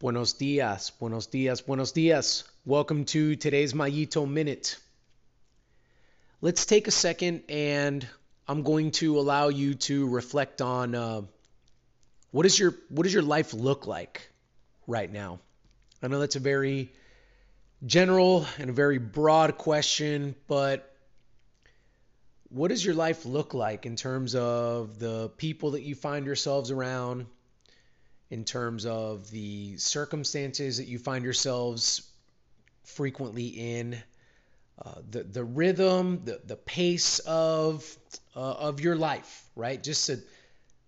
Buenos dias, buenos dias, buenos dias. Welcome to today's Mayito Minute. Let's take a second and I'm going to allow you to reflect on uh, what is your what does your life look like right now? I know that's a very general and a very broad question, but what does your life look like in terms of the people that you find yourselves around, in terms of the circumstances that you find yourselves frequently in, uh, the the rhythm, the the pace of uh, of your life, right? Just a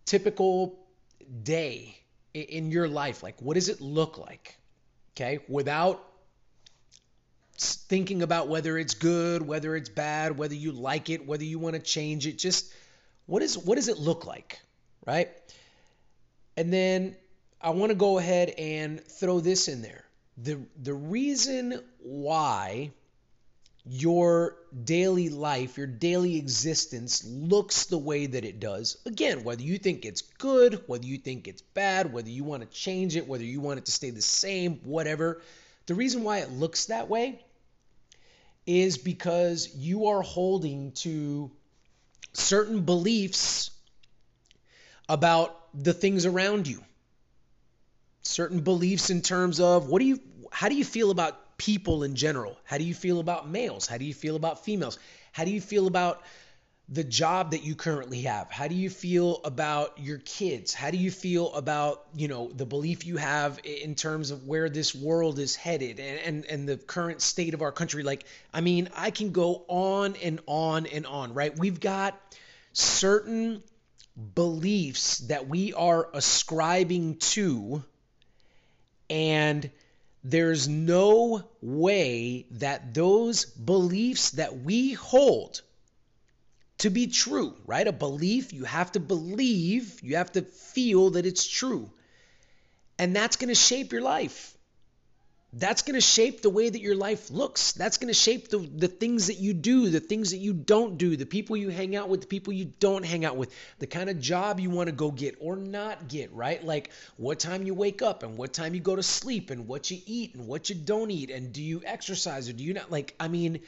typical day in your life. Like, what does it look like? Okay, without thinking about whether it's good, whether it's bad, whether you like it, whether you want to change it. Just what is what does it look like, right? And then I want to go ahead and throw this in there. The the reason why your daily life, your daily existence looks the way that it does. Again, whether you think it's good, whether you think it's bad, whether you want to change it, whether you want it to stay the same, whatever. The reason why it looks that way is because you are holding to certain beliefs about the things around you. Certain beliefs in terms of what do you how do you feel about people in general? How do you feel about males? How do you feel about females? How do you feel about the job that you currently have? How do you feel about your kids? How do you feel about, you know, the belief you have in terms of where this world is headed and, and, and the current state of our country? Like, I mean, I can go on and on and on, right? We've got certain beliefs that we are ascribing to, and there's no way that those beliefs that we hold to be true, right? A belief, you have to believe, you have to feel that it's true. And that's going to shape your life. That's going to shape the way that your life looks. That's going to shape the, the things that you do, the things that you don't do, the people you hang out with, the people you don't hang out with, the kind of job you want to go get or not get, right? Like what time you wake up and what time you go to sleep and what you eat and what you don't eat. And do you exercise or do you not? Like, I mean,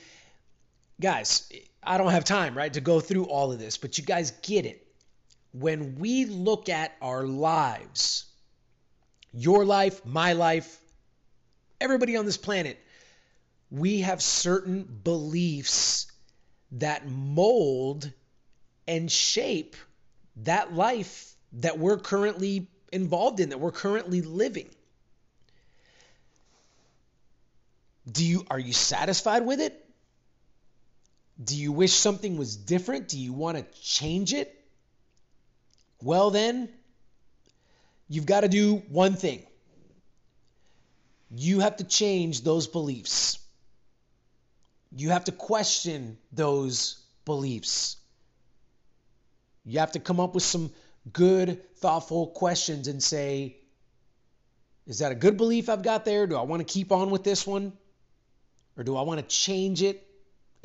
guys, I don't have time, right, to go through all of this, but you guys get it. When we look at our lives, your life, my life, everybody on this planet, we have certain beliefs that mold and shape that life that we're currently involved in, that we're currently living. Do you are you satisfied with it? Do you wish something was different? Do you want to change it? Well, then, you've got to do one thing. You have to change those beliefs. You have to question those beliefs. You have to come up with some good, thoughtful questions and say, is that a good belief I've got there? Do I want to keep on with this one? Or do I want to change it?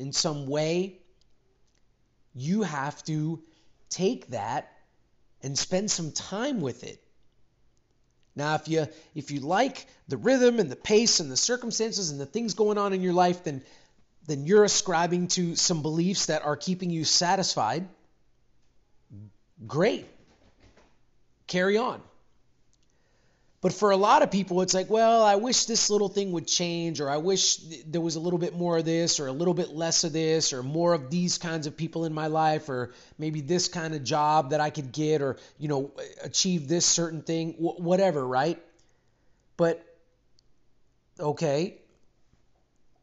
in some way, you have to take that and spend some time with it. Now, if you if you like the rhythm and the pace and the circumstances and the things going on in your life, then then you're ascribing to some beliefs that are keeping you satisfied. Great. Carry on. But for a lot of people, it's like, well, I wish this little thing would change, or I wish there was a little bit more of this, or a little bit less of this, or more of these kinds of people in my life, or maybe this kind of job that I could get, or, you know, achieve this certain thing, whatever, right? But, okay,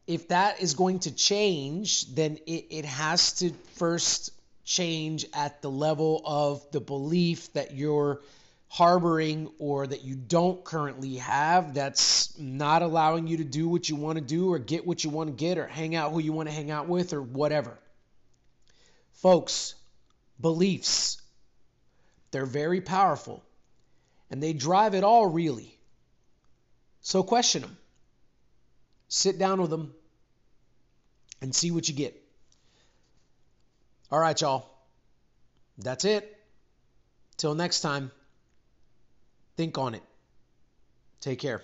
if that is going to change, then it, it has to first change at the level of the belief that you're harboring or that you don't currently have that's not allowing you to do what you want to do or get what you want to get or hang out who you want to hang out with or whatever. Folks, beliefs, they're very powerful and they drive it all really. So question them. Sit down with them and see what you get. All right, y'all. That's it. Till next time. Think on it. Take care.